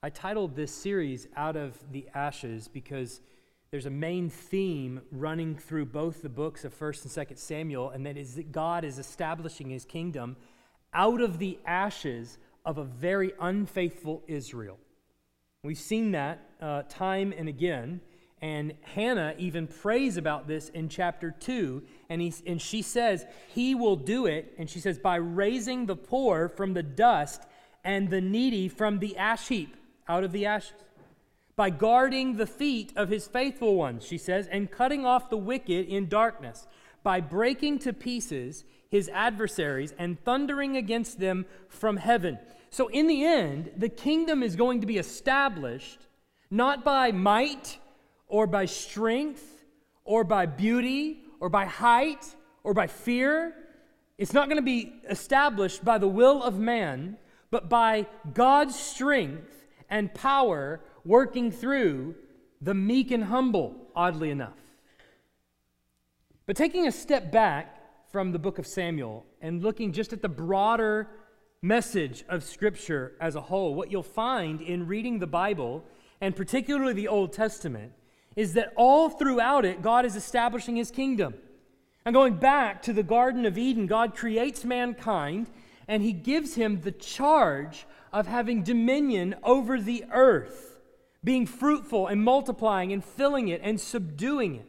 I titled this series Out of the Ashes because there's a main theme running through both the books of 1st and 2nd Samuel, and that is that God is establishing his kingdom out of the ashes of a very unfaithful Israel. We've seen that uh, time and again. And Hannah even prays about this in chapter 2. And, he, and she says, He will do it. And she says, by raising the poor from the dust and the needy from the ash heap out of the ashes. By guarding the feet of his faithful ones, she says, and cutting off the wicked in darkness. By breaking to pieces his adversaries and thundering against them from heaven. So, in the end, the kingdom is going to be established not by might or by strength or by beauty or by height or by fear. It's not going to be established by the will of man, but by God's strength and power working through the meek and humble, oddly enough. But taking a step back from the book of Samuel and looking just at the broader message of Scripture as a whole, what you'll find in reading the Bible, and particularly the Old Testament, is that all throughout it, God is establishing his kingdom. And going back to the Garden of Eden, God creates mankind and he gives him the charge of having dominion over the earth, being fruitful and multiplying and filling it and subduing it.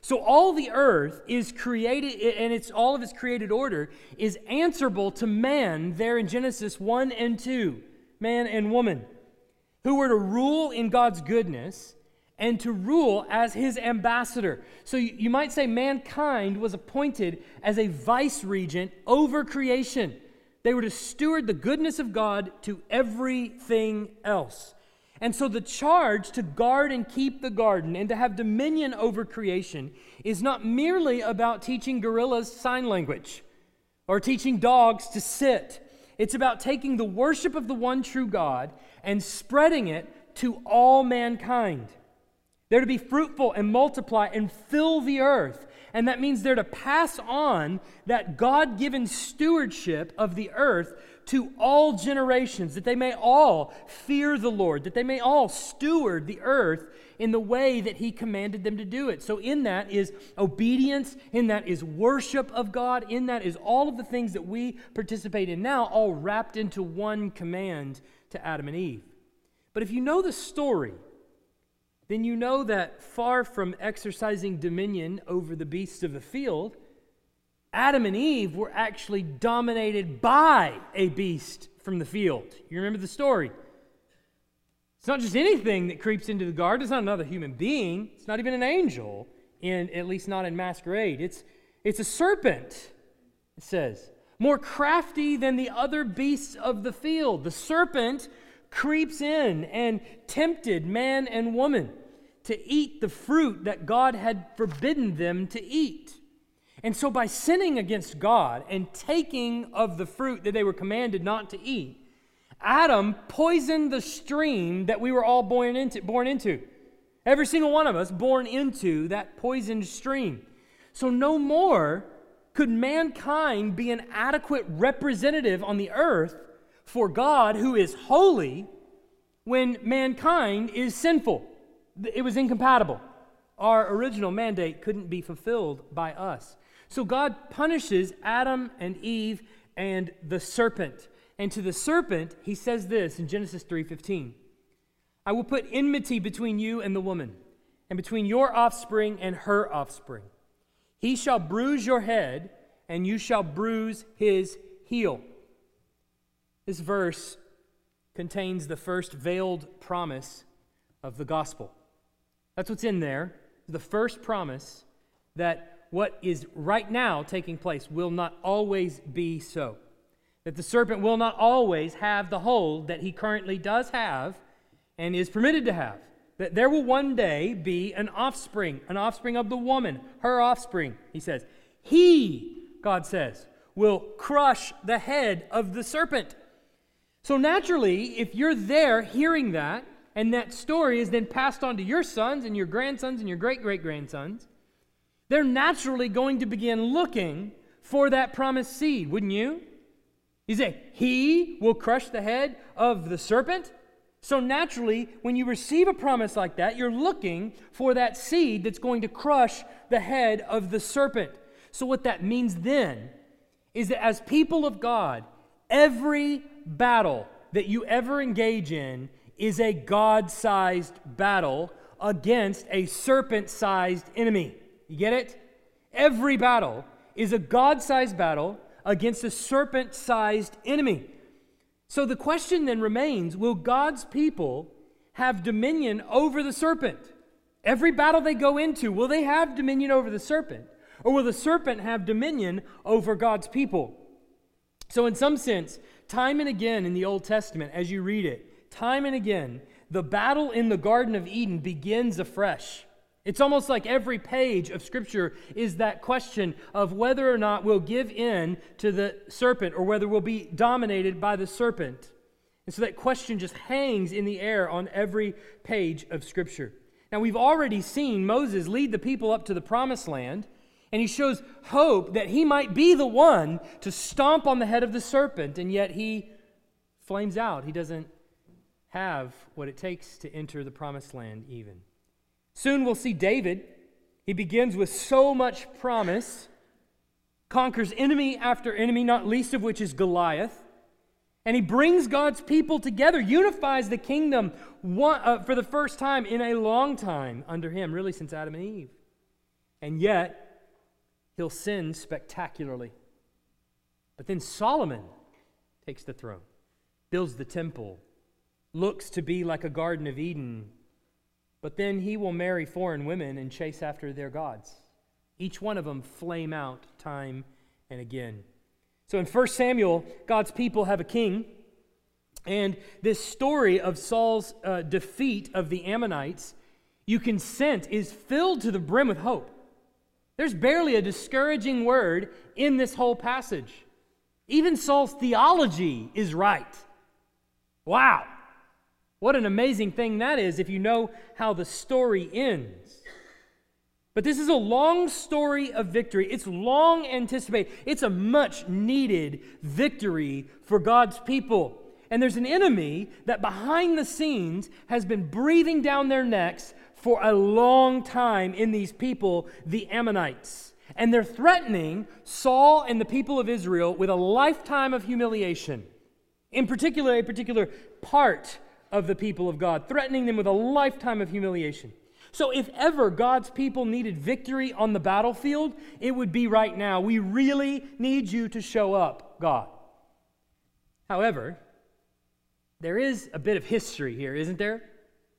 So all the earth is created, and it's all of its created order is answerable to man there in Genesis 1 and 2, man and woman, who were to rule in God's goodness and to rule as his ambassador. So you, you might say mankind was appointed as a vice regent over creation. They were to steward the goodness of God to everything else. And so the charge to guard and keep the garden and to have dominion over creation is not merely about teaching gorillas sign language or teaching dogs to sit. It's about taking the worship of the one true God and spreading it to all mankind. They're to be fruitful and multiply and fill the earth and that means they're to pass on that God given stewardship of the earth to all generations, that they may all fear the Lord, that they may all steward the earth in the way that He commanded them to do it. So, in that is obedience, in that is worship of God, in that is all of the things that we participate in now, all wrapped into one command to Adam and Eve. But if you know the story, then you know that far from exercising dominion over the beasts of the field, Adam and Eve were actually dominated by a beast from the field. You remember the story? It's not just anything that creeps into the garden, it's not another human being, it's not even an angel, in, at least not in masquerade. It's, it's a serpent, it says, more crafty than the other beasts of the field. The serpent creeps in and tempted man and woman to eat the fruit that God had forbidden them to eat. And so, by sinning against God and taking of the fruit that they were commanded not to eat, Adam poisoned the stream that we were all born into. Born into. Every single one of us born into that poisoned stream. So, no more could mankind be an adequate representative on the earth for God, who is holy, when mankind is sinful. It was incompatible. Our original mandate couldn't be fulfilled by us. So God punishes Adam and Eve and the serpent. And to the serpent, he says this in Genesis 3:15. I will put enmity between you and the woman, and between your offspring and her offspring. He shall bruise your head, and you shall bruise his heel. This verse contains the first veiled promise of the gospel. That's what's in there. The first promise that what is right now taking place will not always be so. That the serpent will not always have the hold that he currently does have and is permitted to have. That there will one day be an offspring, an offspring of the woman, her offspring, he says. He, God says, will crush the head of the serpent. So naturally, if you're there hearing that, and that story is then passed on to your sons and your grandsons and your great great grandsons, they're naturally going to begin looking for that promised seed, wouldn't you? You say, He will crush the head of the serpent. So, naturally, when you receive a promise like that, you're looking for that seed that's going to crush the head of the serpent. So, what that means then is that as people of God, every battle that you ever engage in is a God sized battle against a serpent sized enemy. You get it? Every battle is a God sized battle against a serpent sized enemy. So the question then remains will God's people have dominion over the serpent? Every battle they go into, will they have dominion over the serpent? Or will the serpent have dominion over God's people? So, in some sense, time and again in the Old Testament, as you read it, time and again, the battle in the Garden of Eden begins afresh. It's almost like every page of Scripture is that question of whether or not we'll give in to the serpent or whether we'll be dominated by the serpent. And so that question just hangs in the air on every page of Scripture. Now, we've already seen Moses lead the people up to the promised land, and he shows hope that he might be the one to stomp on the head of the serpent, and yet he flames out. He doesn't have what it takes to enter the promised land, even. Soon we'll see David. He begins with so much promise, conquers enemy after enemy, not least of which is Goliath. And he brings God's people together, unifies the kingdom uh, for the first time in a long time under him, really since Adam and Eve. And yet, he'll sin spectacularly. But then Solomon takes the throne, builds the temple, looks to be like a Garden of Eden, but then he will marry foreign women and chase after their gods. Each one of them flame out time and again. So in 1 Samuel, God's people have a king. And this story of Saul's uh, defeat of the Ammonites, you can sense, is filled to the brim with hope. There's barely a discouraging word in this whole passage. Even Saul's theology is right. Wow. What an amazing thing that is if you know how the story ends. But this is a long story of victory. It's long anticipated. It's a much needed victory for God's people. And there's an enemy that behind the scenes has been breathing down their necks for a long time in these people, the Ammonites. And they're threatening Saul and the people of Israel with a lifetime of humiliation. In particular, a particular part of the people of God, threatening them with a lifetime of humiliation. So, if ever God's people needed victory on the battlefield, it would be right now. We really need you to show up, God. However, there is a bit of history here, isn't there?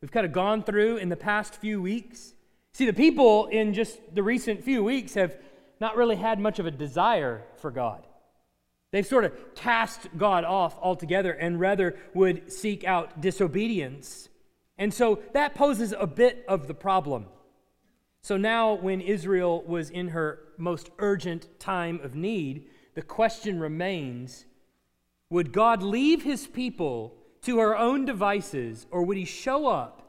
We've kind of gone through in the past few weeks. See, the people in just the recent few weeks have not really had much of a desire for God. They've sort of cast God off altogether and rather would seek out disobedience. And so that poses a bit of the problem. So now, when Israel was in her most urgent time of need, the question remains would God leave his people to her own devices, or would he show up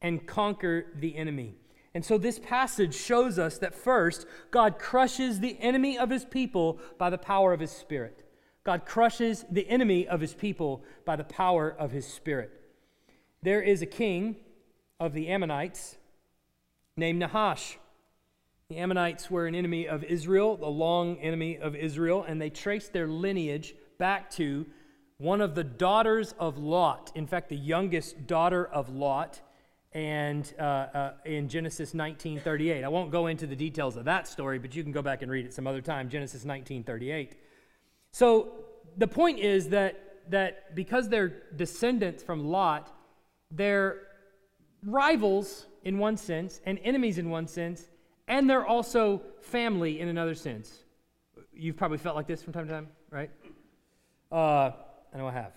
and conquer the enemy? And so this passage shows us that first, God crushes the enemy of his people by the power of his Spirit. God crushes the enemy of his people by the power of his Spirit. There is a king of the Ammonites named Nahash. The Ammonites were an enemy of Israel, a long enemy of Israel, and they traced their lineage back to one of the daughters of Lot. In fact, the youngest daughter of Lot and uh, uh, in Genesis 19:38. I won't go into the details of that story, but you can go back and read it some other time. Genesis 19:38. So the point is that that because they're descendants from Lot, they're rivals in one sense and enemies in one sense, and they're also family in another sense. You've probably felt like this from time to time, right? Uh, I know I have.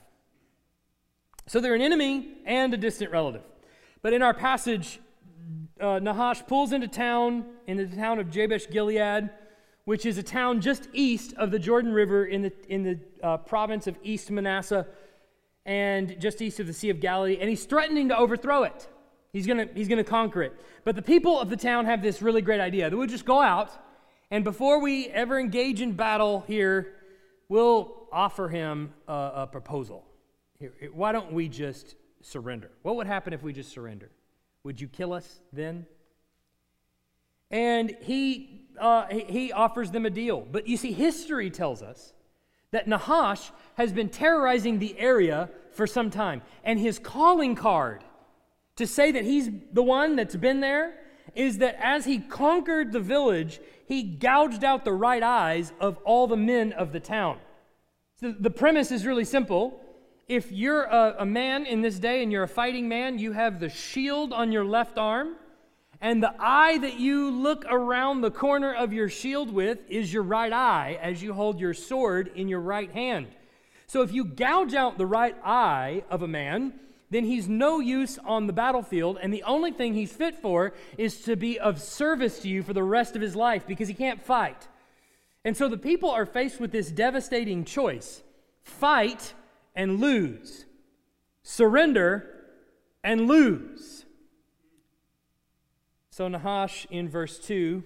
So they're an enemy and a distant relative. But in our passage, uh, Nahash pulls into town, into the town of Jabesh Gilead, which is a town just east of the Jordan River in the, in the uh, province of East Manasseh and just east of the Sea of Galilee. And he's threatening to overthrow it. He's going he's to conquer it. But the people of the town have this really great idea that we'll just go out, and before we ever engage in battle here, we'll offer him a, a proposal. Here, why don't we just surrender? What would happen if we just surrender? Would you kill us then? And he, uh, he offers them a deal. But you see, history tells us that Nahash has been terrorizing the area for some time. And his calling card to say that he's the one that's been there is that as he conquered the village, he gouged out the right eyes of all the men of the town. So the premise is really simple. If you're a, a man in this day and you're a fighting man, you have the shield on your left arm and the eye that you look around the corner of your shield with is your right eye as you hold your sword in your right hand. So if you gouge out the right eye of a man, then he's no use on the battlefield, and the only thing he's fit for is to be of service to you for the rest of his life because he can't fight. And so the people are faced with this devastating choice fight and lose, surrender and lose. So Nahash in verse 2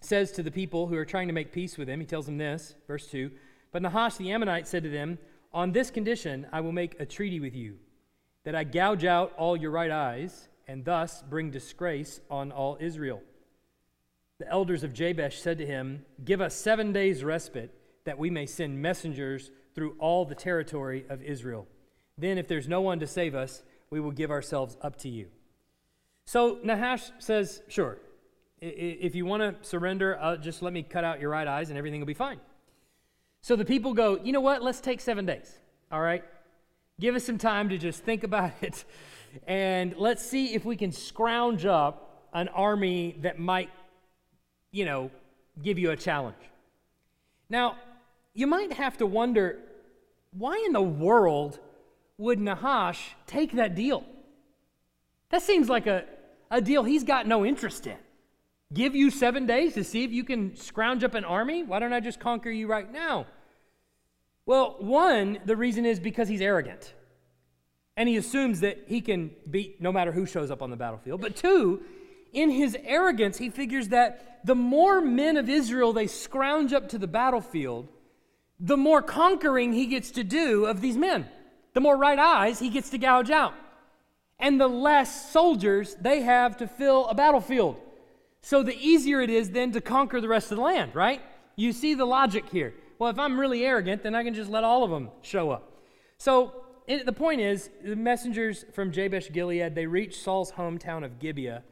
says to the people who are trying to make peace with him, he tells them this, verse 2 But Nahash the Ammonite said to them, On this condition I will make a treaty with you, that I gouge out all your right eyes, and thus bring disgrace on all Israel. The elders of Jabesh said to him, Give us seven days' respite, that we may send messengers through all the territory of Israel. Then, if there's no one to save us, we will give ourselves up to you. So Nahash says, Sure, if you want to surrender, uh, just let me cut out your right eyes and everything will be fine. So the people go, You know what? Let's take seven days. All right? Give us some time to just think about it. And let's see if we can scrounge up an army that might, you know, give you a challenge. Now, you might have to wonder why in the world would Nahash take that deal? That seems like a, a deal he's got no interest in. Give you seven days to see if you can scrounge up an army? Why don't I just conquer you right now? Well, one, the reason is because he's arrogant. And he assumes that he can beat no matter who shows up on the battlefield. But two, in his arrogance, he figures that the more men of Israel they scrounge up to the battlefield, the more conquering he gets to do of these men. The more right eyes he gets to gouge out and the less soldiers they have to fill a battlefield. So the easier it is then to conquer the rest of the land, right? You see the logic here. Well, if I'm really arrogant, then I can just let all of them show up. So it, the point is, the messengers from Jabesh Gilead, they reach Saul's hometown of Gibeah,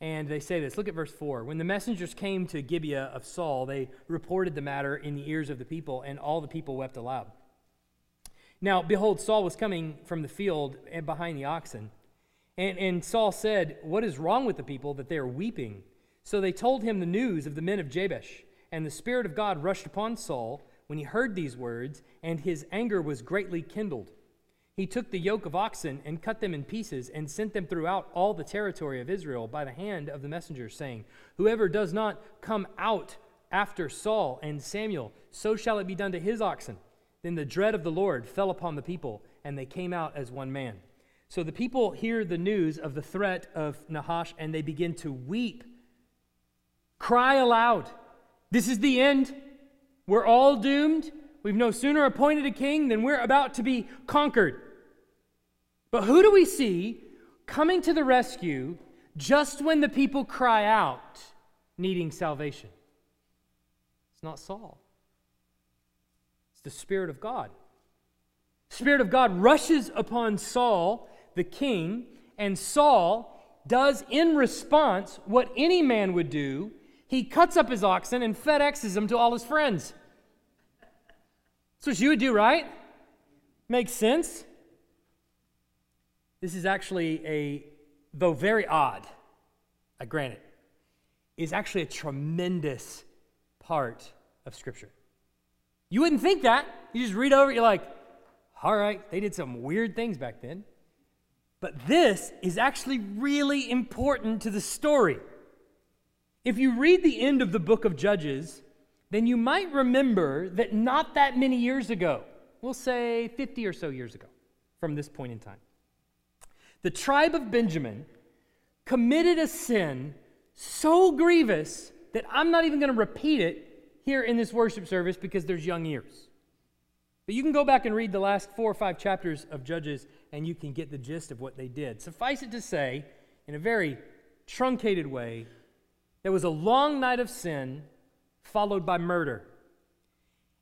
and they say this. Look at verse 4. When the messengers came to Gibeah of Saul, they reported the matter in the ears of the people, and all the people wept aloud. Now, behold, Saul was coming from the field and behind the oxen. And, and Saul said, What is wrong with the people that they are weeping? So they told him the news of the men of Jabesh. And the Spirit of God rushed upon Saul when he heard these words, and his anger was greatly kindled. He took the yoke of oxen and cut them in pieces and sent them throughout all the territory of Israel by the hand of the messengers, saying, Whoever does not come out after Saul and Samuel, so shall it be done to his oxen. Then the dread of the Lord fell upon the people, and they came out as one man. So the people hear the news of the threat of Nahash and they begin to weep, cry aloud. This is the end. We're all doomed. We've no sooner appointed a king than we're about to be conquered. But who do we see coming to the rescue just when the people cry out, needing salvation? It's not Saul, it's the Spirit of God. Spirit of God rushes upon Saul the king, and Saul does in response what any man would do he cuts up his oxen and FedExes them to all his friends. That's what you would do, right? Makes sense? This is actually a, though very odd, I grant it, is actually a tremendous part of Scripture. You wouldn't think that. You just read over it, you're like, all right, they did some weird things back then. But this is actually really important to the story. If you read the end of the book of Judges, then you might remember that not that many years ago, we'll say 50 or so years ago from this point in time, the tribe of Benjamin committed a sin so grievous that I'm not even going to repeat it here in this worship service because there's young ears. But you can go back and read the last four or five chapters of Judges and you can get the gist of what they did. Suffice it to say, in a very truncated way, there was a long night of sin followed by murder.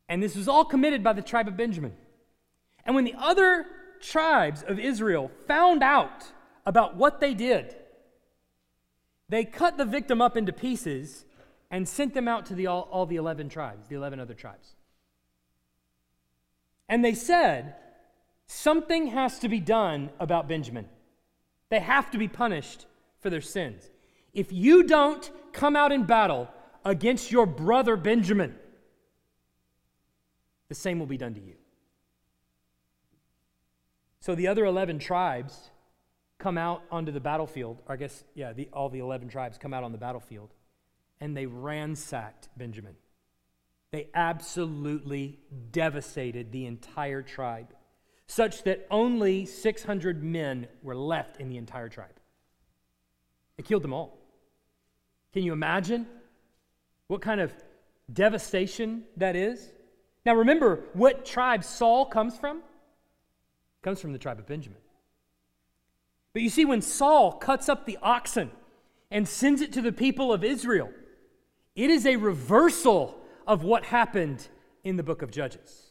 And this was all committed by the tribe of Benjamin. And when the other tribes of Israel found out about what they did, they cut the victim up into pieces and sent them out to the, all, all the 11 tribes, the 11 other tribes. And they said, something has to be done about Benjamin. They have to be punished for their sins. If you don't come out in battle against your brother Benjamin, the same will be done to you. So the other 11 tribes come out onto the battlefield, or I guess, yeah, the, all the 11 tribes come out on the battlefield, and they ransacked Benjamin. They absolutely devastated the entire tribe, such that only 600 men were left in the entire tribe. They killed them all. Can you imagine what kind of devastation that is? Now remember what tribe Saul comes from? Comes from the tribe of Benjamin. But you see, when Saul cuts up the oxen and sends it to the people of Israel, it is a reversal of what happened in the book of Judges.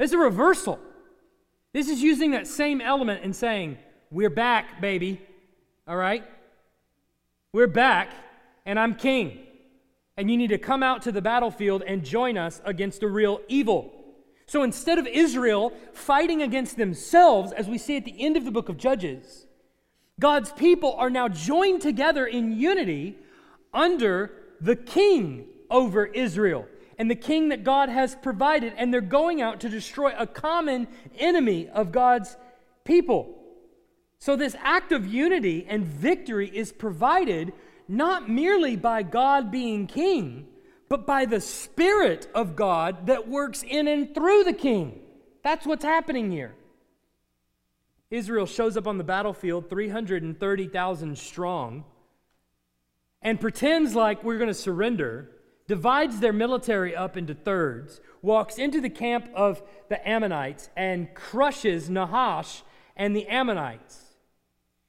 It's a reversal. This is using that same element and saying, We're back, baby. All right? We're back, and I'm king and you need to come out to the battlefield and join us against a real evil. So instead of Israel fighting against themselves, as we see at the end of the book of Judges, God's people are now joined together in unity under the king over Israel and the king that God has provided, and they're going out to destroy a common enemy of God's people. So, this act of unity and victory is provided not merely by God being king, but by the Spirit of God that works in and through the king. That's what's happening here. Israel shows up on the battlefield 330,000 strong and pretends like we're going to surrender, divides their military up into thirds, walks into the camp of the Ammonites, and crushes Nahash and the Ammonites.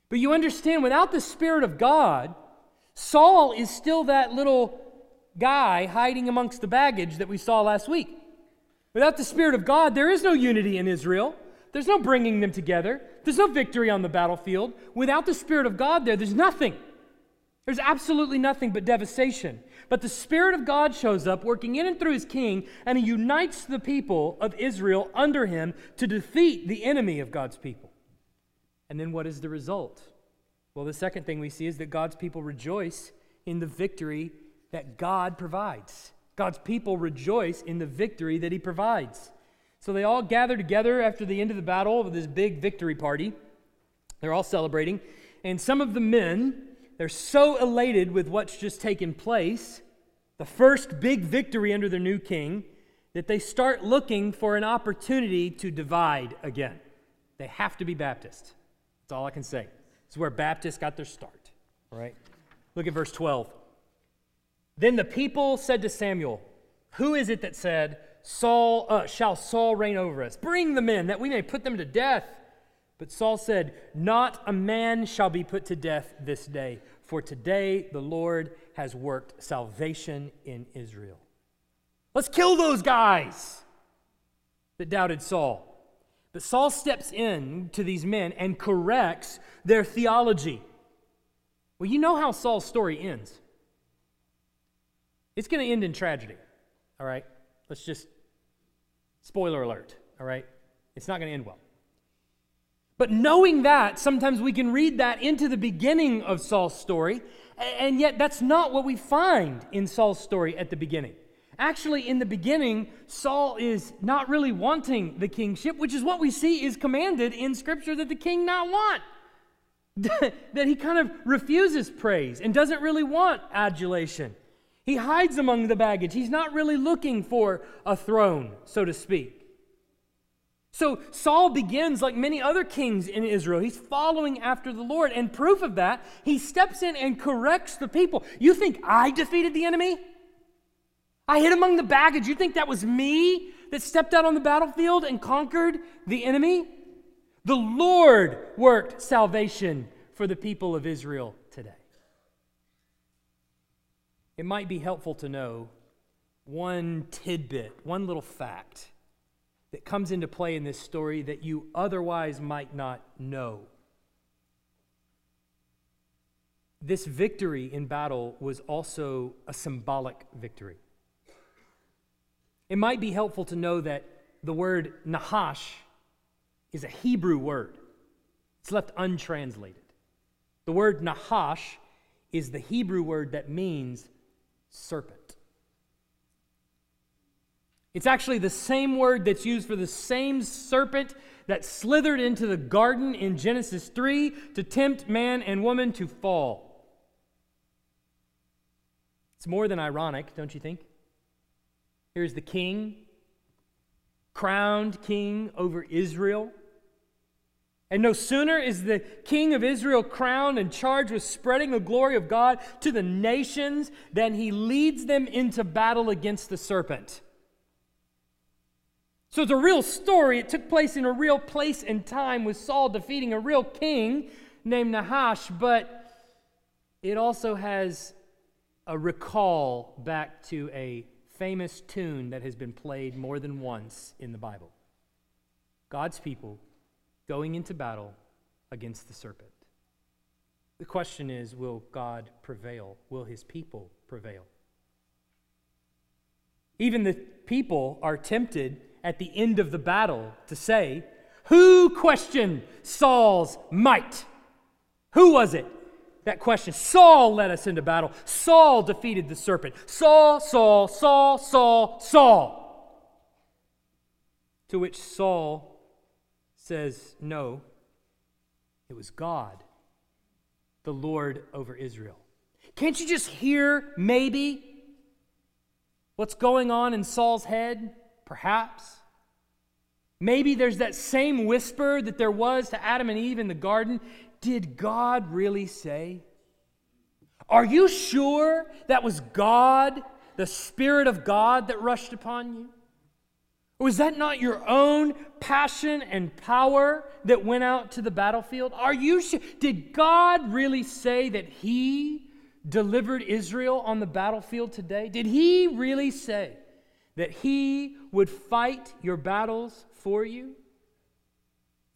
But you understand, without the Spirit of God, Saul is still that little guy hiding amongst the baggage that we saw last week. Without the Spirit of God, there is no unity in Israel. There's no bringing them together. There's no victory on the battlefield. Without the Spirit of God, there, there's nothing. There's absolutely nothing but devastation. But the Spirit of God shows up, working in and through his king, and he unites the people of Israel under him to defeat the enemy of God's people. And then what is the result? Well, the second thing we see is that God's people rejoice in the victory that God provides. God's people rejoice in the victory that He provides. So they all gather together after the end of the battle with this big victory party. They're all celebrating. And some of the men, they're so elated with what's just taken place, the first big victory under their new king, that they start looking for an opportunity to divide again. They have to be Baptist. That's all I can say. It's where Baptists got their start. All right? Look at verse 12. Then the people said to Samuel, Who is it that said, Saul, uh, shall Saul reign over us? Bring the men that we may put them to death. But Saul said, Not a man shall be put to death this day, for today the Lord has worked salvation in Israel. Let's kill those guys that doubted Saul. But Saul steps in to these men and corrects their theology. Well, you know how Saul's story ends. It's going to end in tragedy. All right? Let's just spoiler alert. All right? It's not going to end well. But knowing that, sometimes we can read that into the beginning of Saul's story, and yet that's not what we find in Saul's story at the beginning. Actually, in the beginning, Saul is not really wanting the kingship, which is what we see is commanded in Scripture that the king not want. that he kind of refuses praise and doesn't really want adulation. He hides among the baggage. He's not really looking for a throne, so to speak. So Saul begins like many other kings in Israel. He's following after the Lord. And proof of that, he steps in and corrects the people. You think I defeated the enemy? I hid among the baggage. You think that was me that stepped out on the battlefield and conquered the enemy? The Lord worked salvation for the people of Israel today. It might be helpful to know one tidbit, one little fact that comes into play in this story that you otherwise might not know. This victory in battle was also a symbolic victory. It might be helpful to know that the word Nahash is a Hebrew word, it's left untranslated. The word Nahash is the Hebrew word that means serpent. It's actually the same word that's used for the same serpent that slithered into the garden in Genesis 3 to tempt man and woman to fall. It's more than ironic, don't you think? Here's the king, crowned king over Israel. And no sooner is the king of Israel crowned and charged with spreading the glory of God to the nations than he leads them into battle against the serpent. So it's a real story. It took place in a real place and time with Saul defeating a real king named Nahash, but it also has a recall back to a famous tune that has been played more than once in the Bible God's people going into battle against the serpent. The question is will God prevail? Will his people prevail? Even the people are tempted at the end of the battle to say, Who questioned Saul's might? Who was it that question? Saul led us into battle. Saul defeated the serpent. Saul, Saul, Saul, Saul, Saul. To which Saul says, No, it was God, the Lord over Israel. Can't you just hear, maybe, what's going on in Saul's head? Perhaps. Maybe there's that same whisper that there was to Adam and Eve in the garden. Did God really say? Are you sure that was God, the Spirit of God, that rushed upon you? Or was that not your own passion and power that went out to the battlefield? Are you sure? Did God really say that He delivered Israel on the battlefield today? Did He really say that He would fight your battles for you?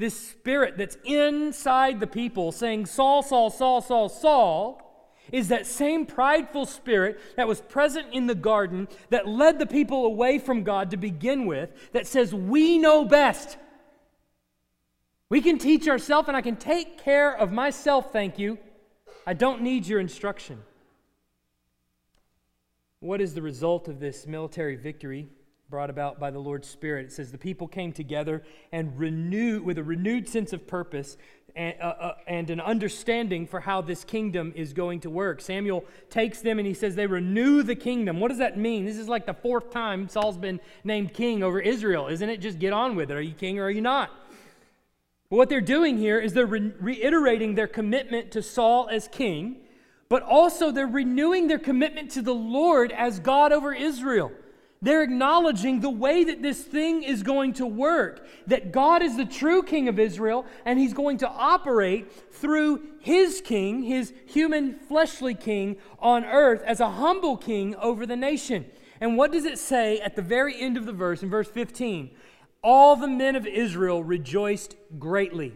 This spirit that's inside the people saying, Saul, Saul, Saul, Saul, Saul, is that same prideful spirit that was present in the garden that led the people away from God to begin with, that says, We know best. We can teach ourselves, and I can take care of myself, thank you. I don't need your instruction. What is the result of this military victory brought about by the Lord's Spirit? It says the people came together and renewed with a renewed sense of purpose and, uh, uh, and, an understanding for how this kingdom is going to work. Samuel takes them and he says they renew the kingdom. What does that mean? This is like the fourth time Saul's been named king over Israel, isn't it? Just get on with it. Are you king or are you not? But what they're doing here is they're re- reiterating their commitment to Saul as king but also they're renewing their commitment to the Lord as God over Israel. They're acknowledging the way that this thing is going to work, that God is the true king of Israel, and he's going to operate through his king, his human fleshly king on earth, as a humble king over the nation. And what does it say at the very end of the verse, in verse 15? All the men of Israel rejoiced greatly.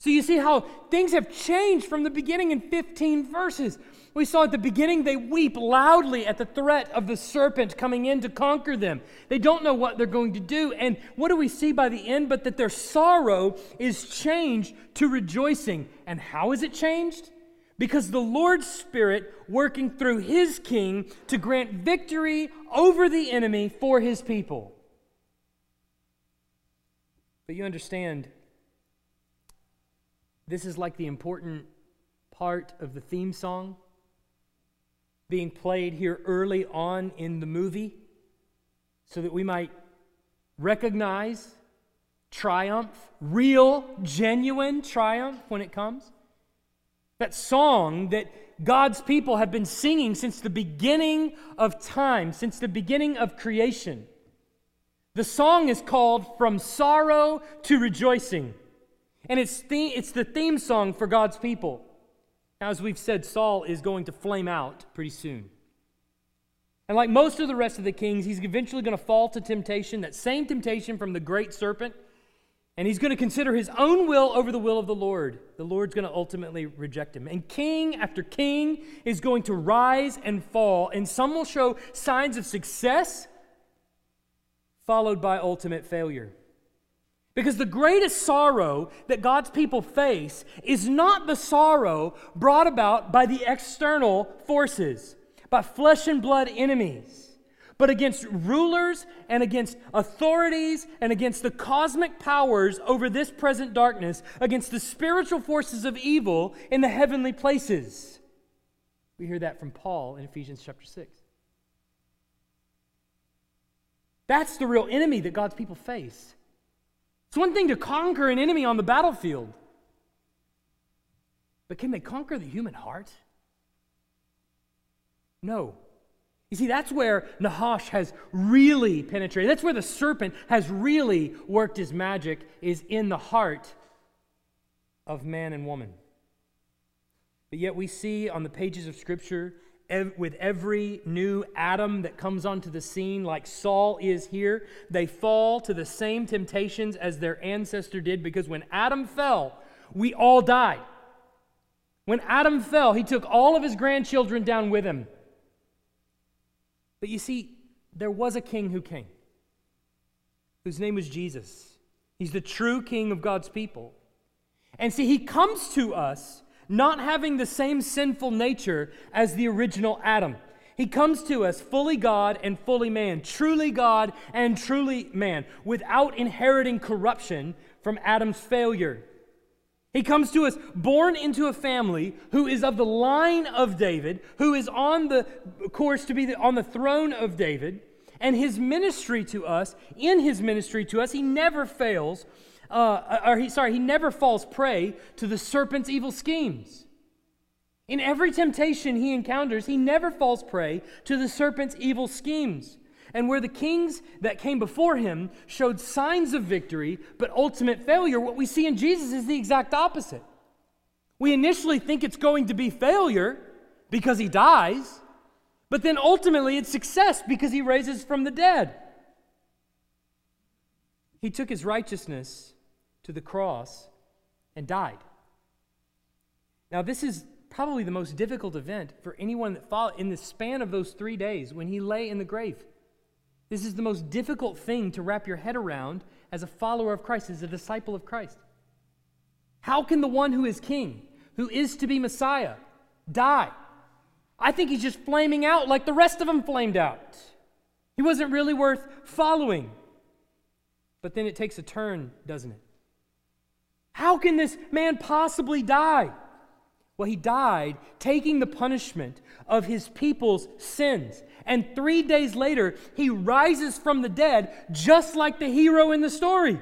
So you see how things have changed from the beginning in 15 verses. We saw at the beginning they weep loudly at the threat of the serpent coming in to conquer them. They don't know what they're going to do. And what do we see by the end? But that their sorrow is changed to rejoicing. And how is it changed? Because the Lord's Spirit working through his king to grant victory over the enemy for his people. But you understand this is like the important part of the theme song being played here early on in the movie so that we might recognize triumph, real, genuine triumph when it comes. That song that God's people have been singing since the beginning of time, since the beginning of creation. The song is called From Sorrow to Rejoicing. And it's, the, it's the theme song for God's people. As we've said, Saul is going to flame out pretty soon. And like most of the rest of the kings, he's eventually going to fall to temptation, that same temptation from the great serpent, and he's going to consider his own will over the will of the Lord. The Lord's going to ultimately reject him. And king after king is going to rise and fall, and some will show signs of success, followed by ultimate failure. Because the greatest sorrow that God's people face is not the sorrow brought about by the external forces, by flesh and blood enemies but against rulers and against authorities and against the cosmic powers over this present darkness, against the spiritual forces of evil in the heavenly places. We hear that from Paul in Ephesians chapter 6. That's the real enemy that God's people face. It's one thing to conquer an enemy on the battlefield, but can they conquer the human heart? No. You see, that's where Nahash has really penetrated. That's where the serpent has really worked his magic, is in the heart of man and woman. But yet we see on the pages of Scripture, ev- with every new Adam that comes onto the scene, like Saul is here, they fall to the same temptations as their ancestor did, because when Adam fell, we all died. When Adam fell, he took all of his grandchildren down with him. But you see, there was a king who came, whose name was Jesus. He's the true king of God's people. And see, he comes to us not having the same sinful nature as the original Adam. He comes to us fully God and fully man, truly God and truly man, without inheriting corruption from Adam's failure. He comes to us born into a family who is of the line of David, who is on the course to be the, on the throne of David. And his ministry to us, in his ministry to us, he never fails, uh, or he, sorry, he never falls prey to the serpent's evil schemes. In every temptation he encounters, he never falls prey to the serpent's evil schemes. And where the kings that came before him showed signs of victory but ultimate failure, what we see in Jesus is the exact opposite. We initially think it's going to be failure because he dies, but then ultimately it's success because he raises from the dead. He took his righteousness to the cross and died. Now, this is probably the most difficult event for anyone that followed in the span of those three days when he lay in the grave. This is the most difficult thing to wrap your head around as a follower of Christ, as a disciple of Christ. How can the one who is king, who is to be Messiah, die? I think he's just flaming out like the rest of them flamed out. He wasn't really worth following. But then it takes a turn, doesn't it? How can this man possibly die? Well, he died taking the punishment of his people's sins. And three days later, he rises from the dead, just like the hero in the story.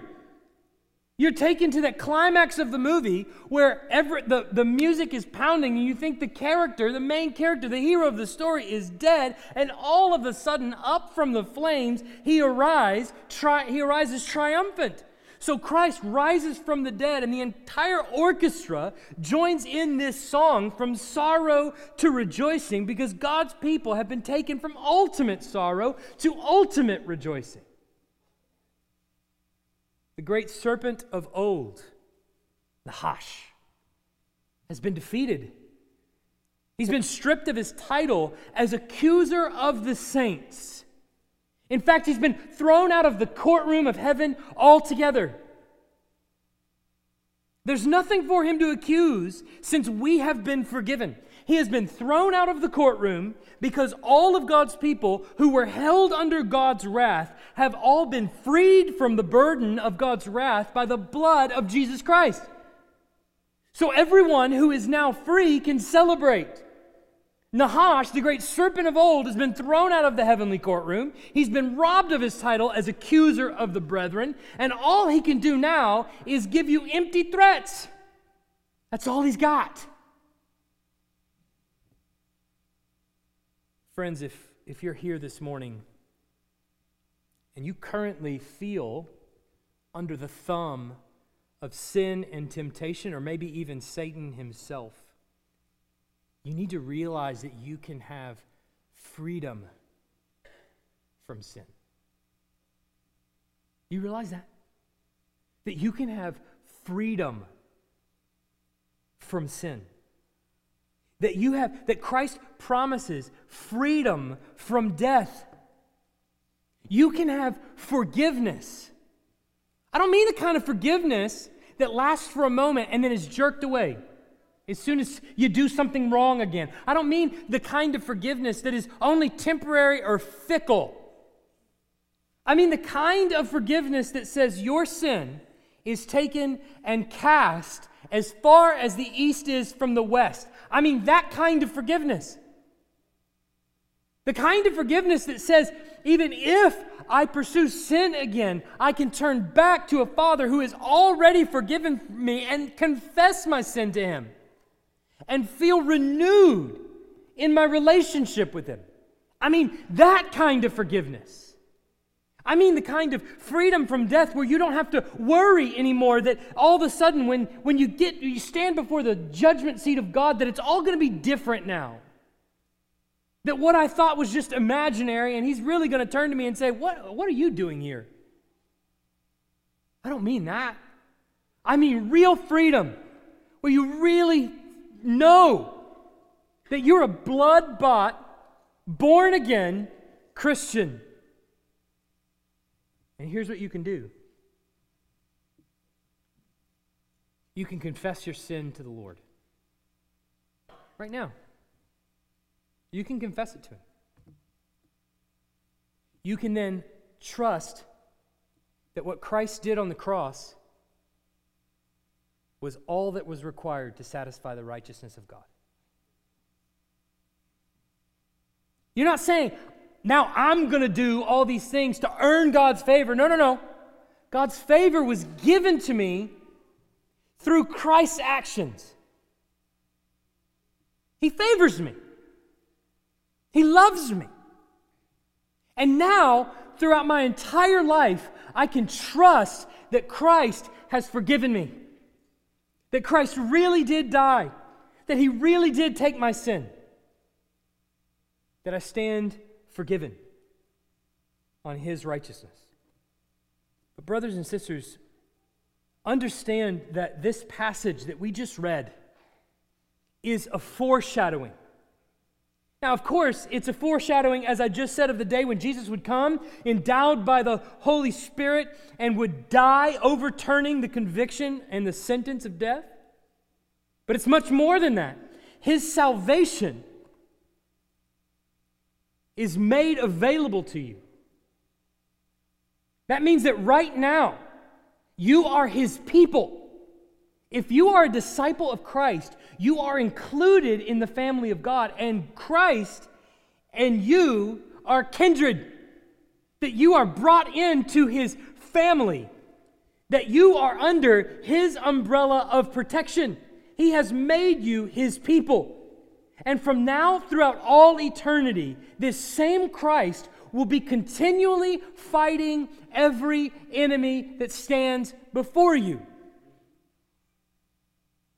You're taken to that climax of the movie where every, the, the music is pounding, and you think the character, the main character, the hero of the story, is dead, and all of a sudden, up from the flames, he arises, tri- he arises triumphant. So Christ rises from the dead, and the entire orchestra joins in this song from sorrow to rejoicing because God's people have been taken from ultimate sorrow to ultimate rejoicing. The great serpent of old, Nahash, has been defeated. He's been stripped of his title as accuser of the saints. In fact, he's been thrown out of the courtroom of heaven altogether. There's nothing for him to accuse since we have been forgiven. He has been thrown out of the courtroom because all of God's people who were held under God's wrath have all been freed from the burden of God's wrath by the blood of Jesus Christ. So everyone who is now free can celebrate. Nahash, the great serpent of old, has been thrown out of the heavenly courtroom. He's been robbed of his title as accuser of the brethren, and all he can do now is give you empty threats. That's all he's got. Friends, if, if you're here this morning and you currently feel under the thumb of sin and temptation, or maybe even Satan himself, you need to realize that you can have freedom from sin. You realize that? That you can have freedom from sin. That you have, that Christ promises freedom from death. You can have forgiveness. I don't mean the kind of forgiveness that lasts for a moment and then is jerked away as soon as you do something wrong again. I don't mean the kind of forgiveness that is only temporary or fickle. I mean the kind of forgiveness that says your sin is taken and cast as far as the east is from the west. I mean that kind of forgiveness. The kind of forgiveness that says, even if I pursue sin again, I can turn back to a Father who has already forgiven me and confess my sin to Him and feel renewed in my relationship with Him. I mean, that kind of forgiveness. I mean the kind of freedom from death where you don't have to worry anymore that all of a sudden when, when you get you stand before the judgment seat of God that it's all going to be different now. That what I thought was just imaginary and he's really going to turn to me and say, "What what are you doing here?" I don't mean that. I mean real freedom where you really know that you're a blood-bought born again Christian and here's what you can do you can confess your sin to the Lord. Right now. You can confess it to Him. You can then trust that what Christ did on the cross was all that was required to satisfy the righteousness of God. You're not saying, now I'm going to do all these things to earn God's favor. No, no, no. God's favor was given to me through Christ's actions. He favors me, He loves me. And now, throughout my entire life, I can trust that Christ has forgiven me, that Christ really did die, that He really did take my sin, that I stand forgiven on his righteousness. But, brothers and sisters, understand that this passage that we just read is a foreshadowing. Now, of course, it's a foreshadowing, as I just said, of the day when Jesus would come, endowed by the Holy Spirit, and would die, overturning the conviction and the sentence of death. But it's much more than that. His salvation is made available to you. That means that right now, you are his people. If you are a disciple of Christ, you are included in the family of God, and Christ and you are kindred. That you are brought into his family, that you are under his umbrella of protection. He has made you his people. And from now throughout all eternity, this same Christ will be continually fighting every enemy that stands before you.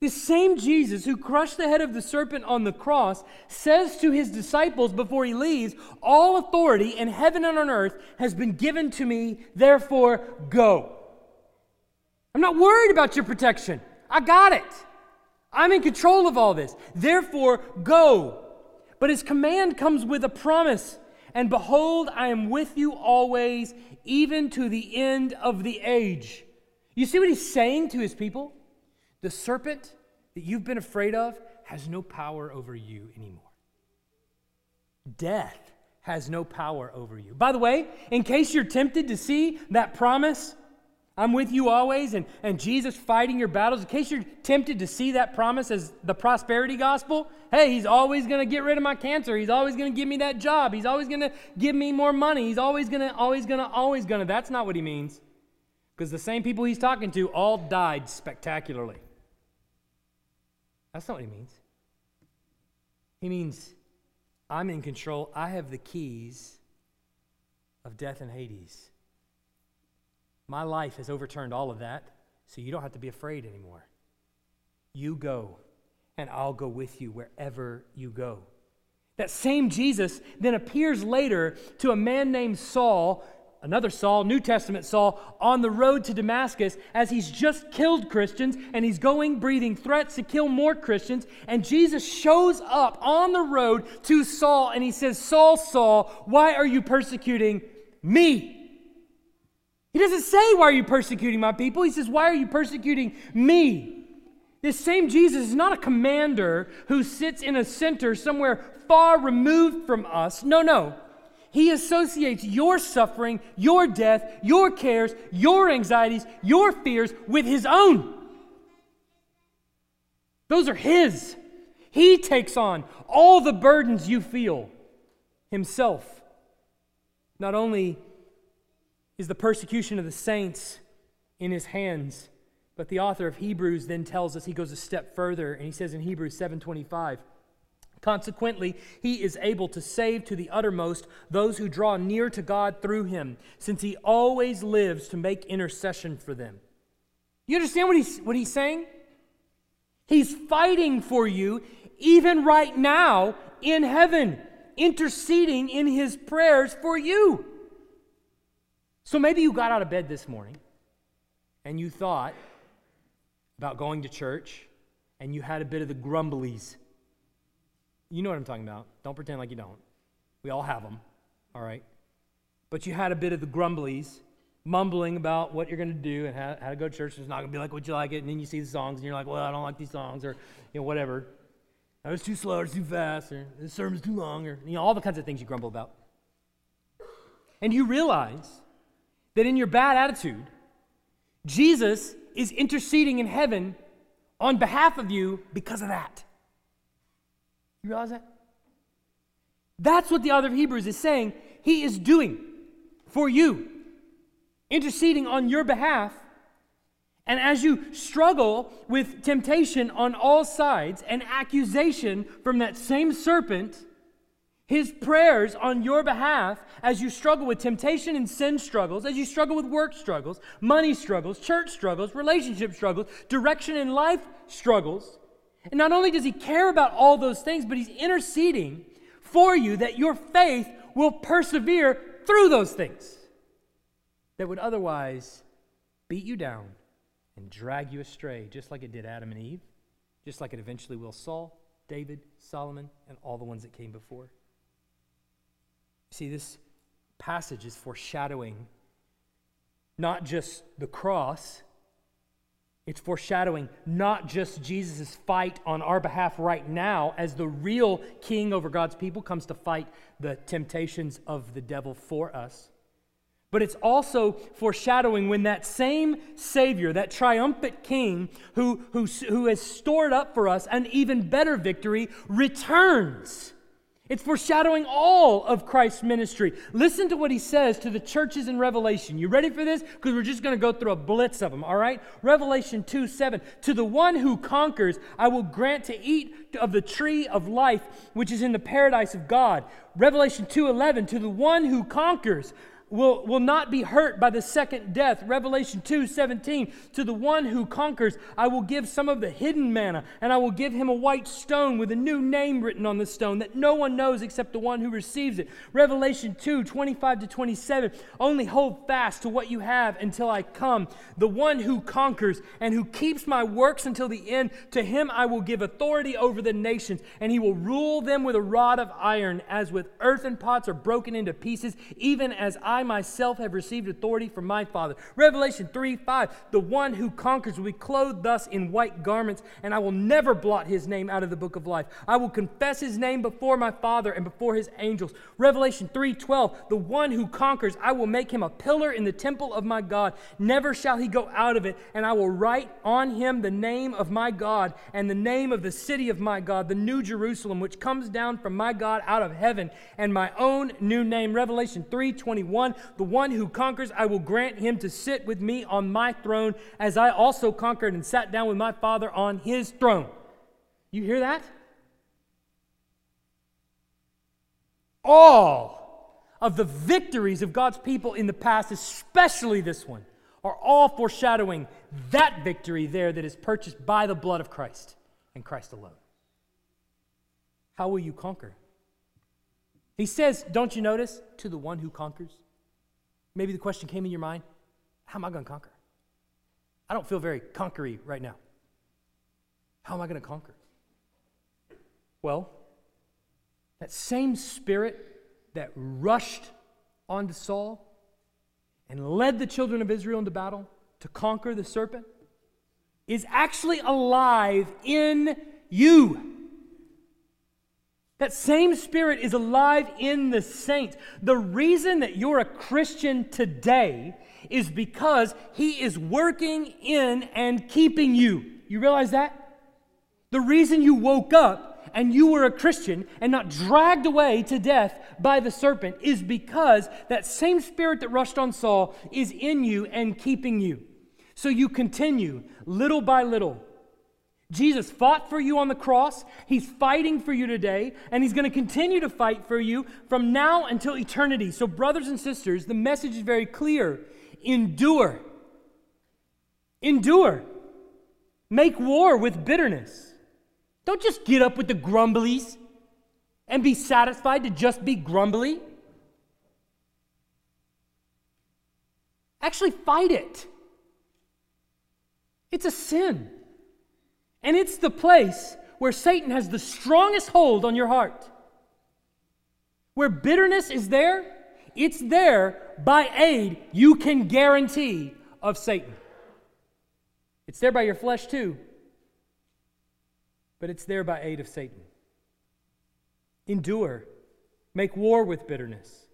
This same Jesus who crushed the head of the serpent on the cross says to his disciples before he leaves, All authority in heaven and on earth has been given to me, therefore go. I'm not worried about your protection. I got it. I'm in control of all this. Therefore, go. But his command comes with a promise. And behold, I am with you always, even to the end of the age. You see what he's saying to his people? The serpent that you've been afraid of has no power over you anymore. Death has no power over you. By the way, in case you're tempted to see that promise, I'm with you always, and, and Jesus fighting your battles. In case you're tempted to see that promise as the prosperity gospel, hey, he's always going to get rid of my cancer. He's always going to give me that job. He's always going to give me more money. He's always going to, always going to, always going to. That's not what he means. Because the same people he's talking to all died spectacularly. That's not what he means. He means, I'm in control. I have the keys of death and Hades. My life has overturned all of that So you don't have to be afraid anymore. You go, and I'll go with you wherever you go. That same Jesus then appears later to a man named Saul another Saul, New Testament Saul, on the road to Damascus as he's just killed Christians and he's going breathing threats to kill more Christians. And Jesus shows up on the road to Saul and he says, Saul, Saul, why are you persecuting me? He doesn't say, Why are you persecuting my people? He says, Why are you persecuting me? This same Jesus is not a commander who sits in a center somewhere far removed from us. No, no. He associates your suffering, your death, your cares, your anxieties, your fears with His own. Those are His. He takes on all the burdens you feel Himself. Not only is the persecution of the saints in His hands, but the author of Hebrews then tells us he goes a step further and he says in Hebrews 7:25 Consequently, he is able to save to the uttermost those who draw near to God through him, since he always lives to make intercession for them. You understand what he's, what he's saying? He's fighting for you even right now in heaven, interceding in his prayers for you. So maybe you got out of bed this morning and you thought about going to church and you had a bit of the grumblies you know what I'm talking about. Don't pretend like you don't. We all have them, all right? But you had a bit of the grumblies, mumbling about what you're going to do and how, how to go to church. It's not going to be like what you like it. And then you see the songs and you're like, well, I don't like these songs or, you know, whatever. I was too slow or too fast or the sermon's too long or, you know, all the kinds of things you grumble about. And you realize that in your bad attitude, Jesus is interceding in heaven on behalf of you because of that. You realize that? That's what the author of Hebrews is saying. He is doing for you, interceding on your behalf. And as you struggle with temptation on all sides and accusation from that same serpent, his prayers on your behalf as you struggle with temptation and sin struggles, as you struggle with work struggles, money struggles, church struggles, relationship struggles, direction in life struggles, and not only does he care about all those things, but he's interceding for you that your faith will persevere through those things that would otherwise beat you down and drag you astray, just like it did Adam and Eve, just like it eventually will Saul, David, Solomon, and all the ones that came before. See, this passage is foreshadowing not just the cross it's foreshadowing not just Jesus' fight on our behalf right now, as the real king over God's people comes to fight the temptations of the devil for us, but it's also foreshadowing when that same Savior, that triumphant King who, who, who has stored up for us an even better victory, returns it's foreshadowing all of Christ's ministry. Listen to what he says to the churches in Revelation. You ready for this? Because we're just going to go through a blitz of them, all right? Revelation 2 7. To the one who conquers, I will grant to eat of the tree of life, which is in the paradise of God. Revelation 2 11. To the one who conquers, will, will not be hurt by the second death. Revelation 2 17. To the one who conquers, I will give some of the hidden manna, and I will give him a white stone with a new name written on the stone that no one knows except the one who receives it. Revelation 2 25 to 27. Only hold fast to what you have until I come. The one who conquers and who keeps my works until the end, to him I will give authority over the nations, and he will rule them with a rod of iron, as with earthen pots are broken into pieces, even as I I myself have received authority from my Father. Revelation 3 5, the one who conquers will be clothed thus in white garments, and I will never blot his name out of the book of life. I will confess his name before my Father and before his angels. Revelation 3 12, the one who conquers, I will make him a pillar in the temple of my God. Never shall he go out of it, and I will write on him the name of my God and the name of the city of my God, the new Jerusalem, which comes down from my God out of heaven, and my own new name. Revelation 3 21, one, the one who conquers, I will grant him to sit with me on my throne, as I also conquered and sat down with my Father on his throne. You hear that? All of the victories of God's people in the past, especially this one, are all foreshadowing that victory there that is purchased by the blood of Christ and Christ alone. How will you conquer? He says, don't you notice, to the one who conquers? Maybe the question came in your mind how am I going to conquer? I don't feel very conquery right now. How am I going to conquer? Well, that same spirit that rushed onto Saul and led the children of Israel into battle to conquer the serpent is actually alive in you. That same spirit is alive in the saints. The reason that you're a Christian today is because he is working in and keeping you. You realize that? The reason you woke up and you were a Christian and not dragged away to death by the serpent is because that same spirit that rushed on Saul is in you and keeping you. So you continue little by little. Jesus fought for you on the cross. He's fighting for you today, and he's going to continue to fight for you from now until eternity. So, brothers and sisters, the message is very clear endure. Endure. Make war with bitterness. Don't just get up with the grumblies and be satisfied to just be grumbly. Actually, fight it. It's a sin. And it's the place where Satan has the strongest hold on your heart. Where bitterness is there, it's there by aid you can guarantee of Satan. It's there by your flesh too but it's there by aid of Satan. Endure, make war with bitterness.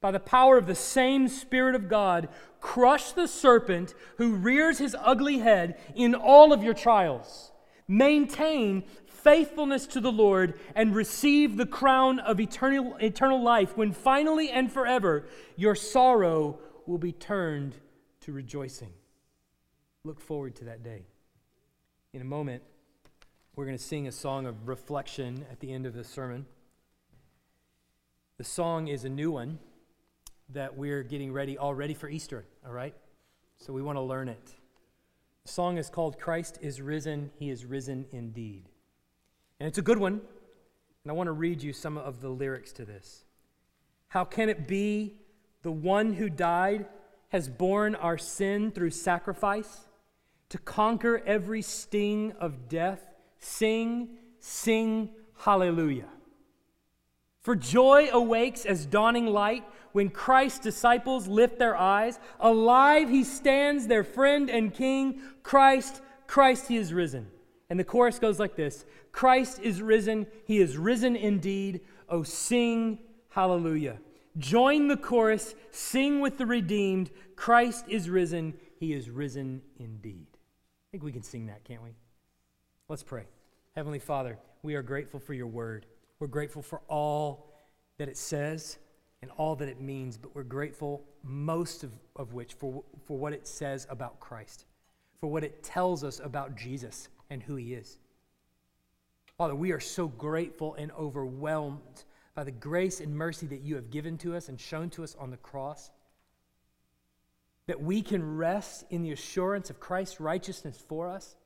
By the power of the same Spirit of God, crush the serpent who rears his ugly head in all of your trials. Maintain faithfulness to the Lord and receive the crown of eternal, eternal life when finally and forever your sorrow will be turned to rejoicing. Look forward to that day. In a moment, we're going to sing a song of reflection at the end of the sermon. The song is a new one that we're getting ready already for Easter, all right? So we want to learn it. The song is called Christ is Risen, He is Risen Indeed. And it's a good one, and I want to read you some of the lyrics to this. How can it be the one who died has borne our sin through sacrifice to conquer every sting of death? Sing, sing, hallelujah. For joy awakes as dawning light when Christ's disciples lift their eyes. Alive he stands, their friend and king. Christ, Christ, he is risen. And the chorus goes like this Christ is risen, he is risen indeed. Oh, sing, hallelujah. Join the chorus, sing with the redeemed. Christ is risen, he is risen indeed. I think we can sing that, can't we? Let's pray. Heavenly Father, we are grateful for your word. We're grateful for all that it says and all that it means, but we're grateful most of, of which for, for what it says about Christ, for what it tells us about Jesus and who he is. Father, we are so grateful and overwhelmed by the grace and mercy that you have given to us and shown to us on the cross. That we can rest in the assurance of Christ's righteousness for us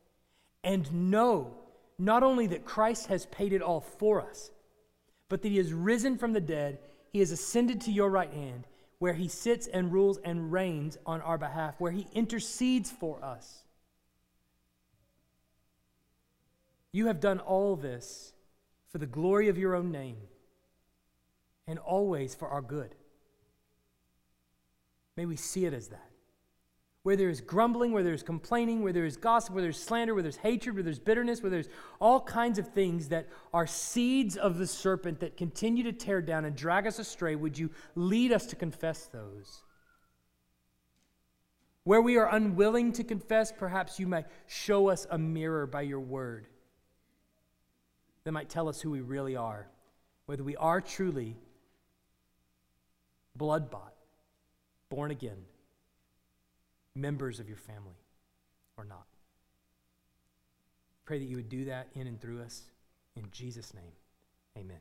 and know not only that Christ has paid it all for us, but that he has risen from the dead, he has ascended to your right hand, where he sits and rules and reigns on our behalf, where he intercedes for us. You have done all this for the glory of your own name and always for our good. May we see it as that where there is grumbling, where there is complaining, where there is gossip, where there's slander, where there's hatred, where there's bitterness, where there's all kinds of things that are seeds of the serpent that continue to tear down and drag us astray, would you lead us to confess those? Where we are unwilling to confess, perhaps you might show us a mirror by your word that might tell us who we really are, whether we are truly blood bought, born again members of your family or not. Pray that you would do that in and through us. In Jesus' name, amen.